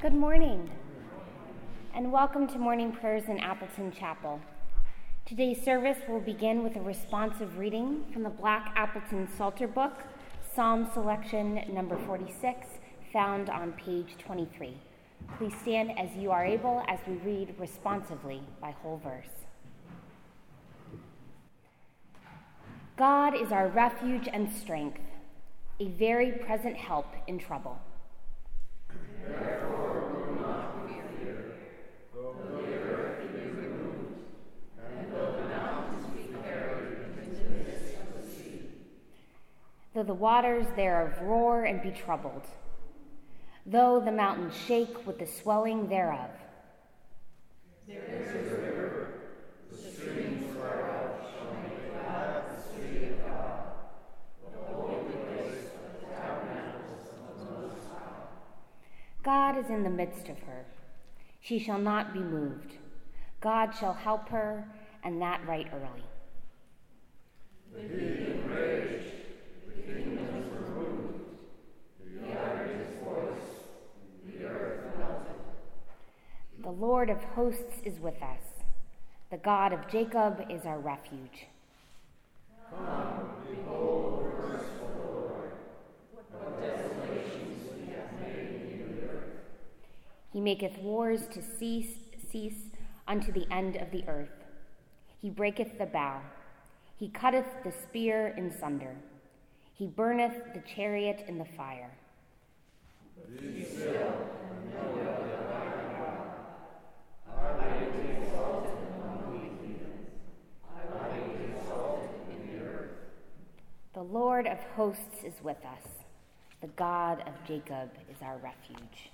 Good morning, and welcome to morning prayers in Appleton Chapel. Today's service will begin with a responsive reading from the Black Appleton Psalter Book, Psalm selection number 46, found on page 23. Please stand as you are able as we read responsively by whole verse. God is our refuge and strength, a very present help in trouble. Though the waters thereof roar and be troubled, though the mountains shake with the swelling thereof. There is a river, the streams whereof shall make glad the city of God, the holy place of the tabernacles of the Most High. God is in the midst of her. She shall not be moved. God shall help her, and that right early. The Lord of hosts is with us. The God of Jacob is our refuge. Come, behold the Lord. What desolations he hath made in the earth. He maketh wars to cease, cease unto the end of the earth. He breaketh the bow. He cutteth the spear in sunder. He burneth the chariot in the fire. Be still and know The Lord of hosts is with us. The God of Jacob is our refuge.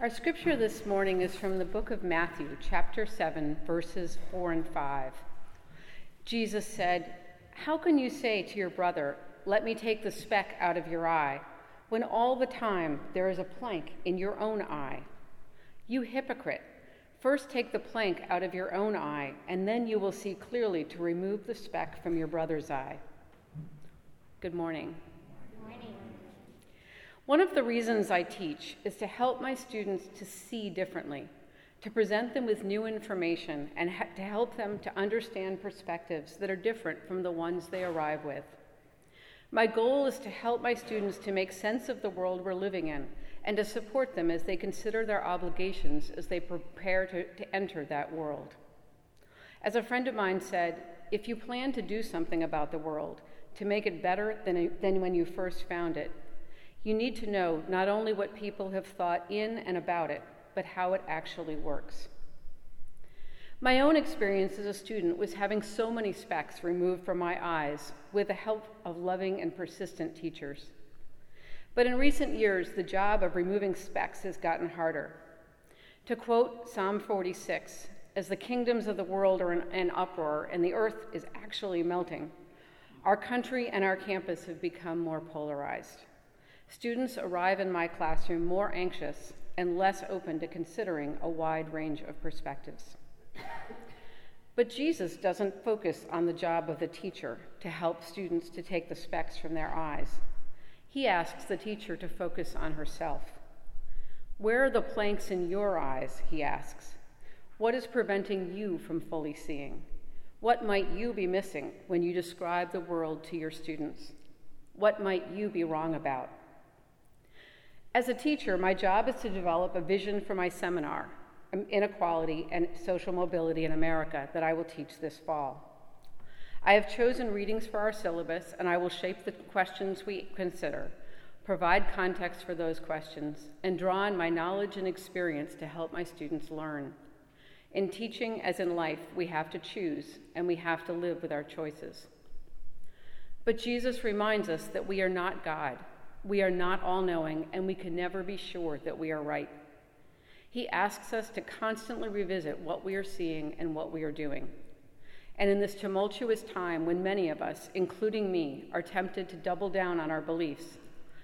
Our scripture this morning is from the book of Matthew, chapter 7, verses 4 and 5. Jesus said, How can you say to your brother, Let me take the speck out of your eye, when all the time there is a plank in your own eye? You hypocrite! First take the plank out of your own eye, and then you will see clearly to remove the speck from your brother's eye. Good morning. One of the reasons I teach is to help my students to see differently, to present them with new information, and ha- to help them to understand perspectives that are different from the ones they arrive with. My goal is to help my students to make sense of the world we're living in and to support them as they consider their obligations as they prepare to, to enter that world. As a friend of mine said, if you plan to do something about the world, to make it better than, than when you first found it, you need to know not only what people have thought in and about it, but how it actually works. My own experience as a student was having so many specks removed from my eyes with the help of loving and persistent teachers. But in recent years, the job of removing specks has gotten harder. To quote Psalm 46, as the kingdoms of the world are in, in uproar and the earth is actually melting, our country and our campus have become more polarized. Students arrive in my classroom more anxious and less open to considering a wide range of perspectives. But Jesus doesn't focus on the job of the teacher to help students to take the specks from their eyes. He asks the teacher to focus on herself. Where are the planks in your eyes? He asks. What is preventing you from fully seeing? What might you be missing when you describe the world to your students? What might you be wrong about? As a teacher, my job is to develop a vision for my seminar, um, Inequality and Social Mobility in America, that I will teach this fall. I have chosen readings for our syllabus, and I will shape the questions we consider, provide context for those questions, and draw on my knowledge and experience to help my students learn. In teaching, as in life, we have to choose, and we have to live with our choices. But Jesus reminds us that we are not God. We are not all knowing, and we can never be sure that we are right. He asks us to constantly revisit what we are seeing and what we are doing. And in this tumultuous time, when many of us, including me, are tempted to double down on our beliefs,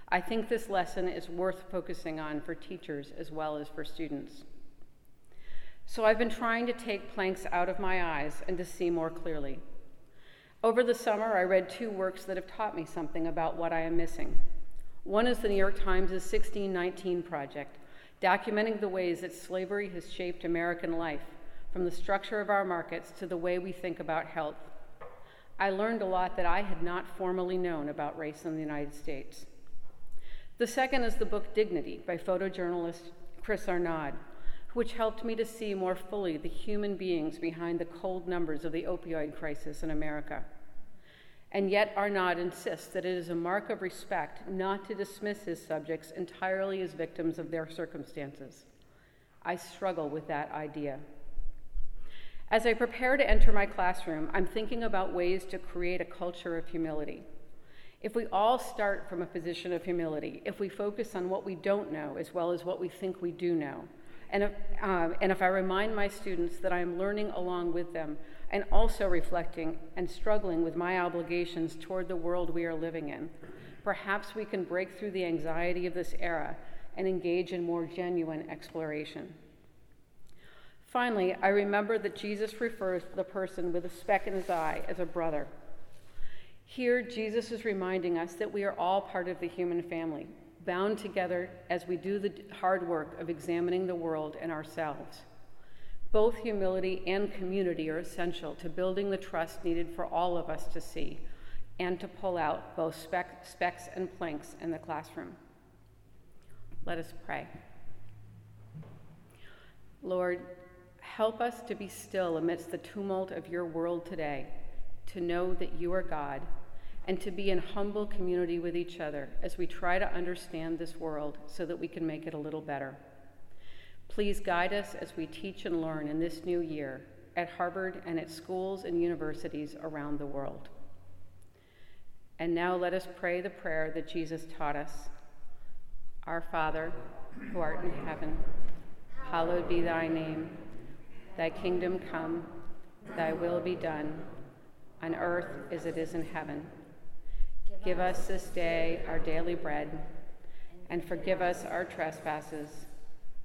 I think this lesson is worth focusing on for teachers as well as for students. So I've been trying to take planks out of my eyes and to see more clearly. Over the summer, I read two works that have taught me something about what I am missing. One is the New York Times' 1619 Project, documenting the ways that slavery has shaped American life from the structure of our markets to the way we think about health. I learned a lot that I had not formally known about race in the United States. The second is the book Dignity by photojournalist Chris Arnade, which helped me to see more fully the human beings behind the cold numbers of the opioid crisis in America. And yet, Arnade insists that it is a mark of respect not to dismiss his subjects entirely as victims of their circumstances. I struggle with that idea. As I prepare to enter my classroom, I'm thinking about ways to create a culture of humility. If we all start from a position of humility, if we focus on what we don't know as well as what we think we do know, and if, uh, and if I remind my students that I am learning along with them and also reflecting and struggling with my obligations toward the world we are living in, perhaps we can break through the anxiety of this era and engage in more genuine exploration. Finally, I remember that Jesus refers to the person with a speck in his eye as a brother. Here, Jesus is reminding us that we are all part of the human family, bound together as we do the hard work of examining the world and ourselves. Both humility and community are essential to building the trust needed for all of us to see and to pull out both speck, specks and planks in the classroom. Let us pray. Lord, Help us to be still amidst the tumult of your world today, to know that you are God, and to be in humble community with each other as we try to understand this world so that we can make it a little better. Please guide us as we teach and learn in this new year at Harvard and at schools and universities around the world. And now let us pray the prayer that Jesus taught us Our Father, who art in heaven, hallowed be thy name. Thy kingdom come, thy will be done, on earth as it is in heaven. Give us this day our daily bread, and forgive us our trespasses,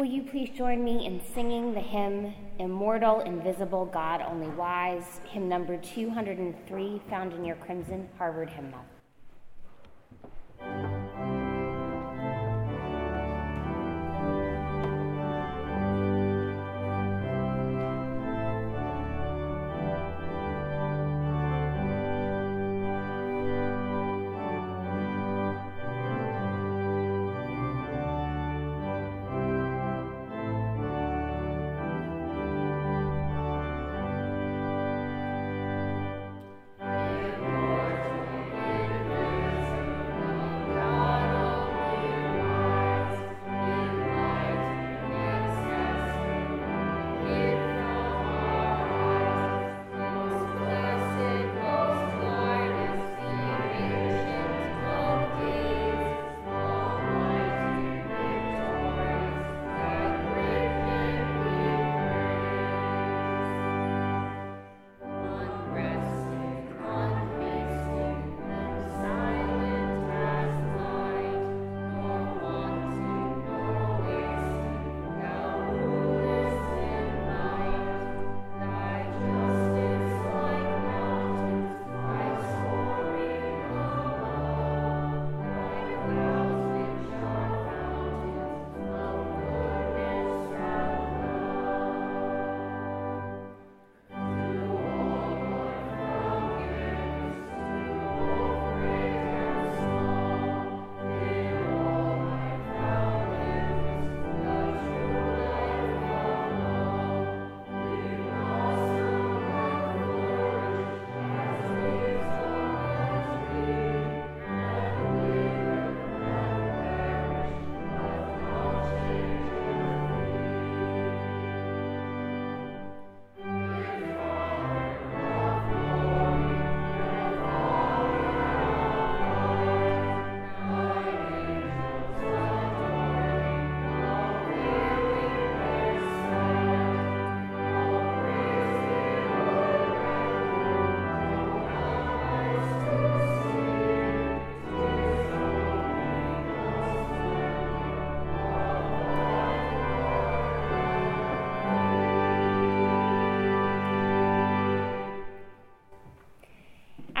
Will you please join me in singing the hymn, Immortal, Invisible, God Only Wise, hymn number 203, found in your Crimson Harvard hymnal.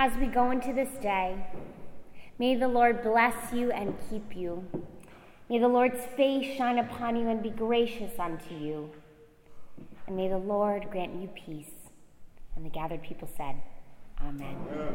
As we go into this day, may the Lord bless you and keep you. May the Lord's face shine upon you and be gracious unto you. And may the Lord grant you peace. And the gathered people said, Amen. Amen.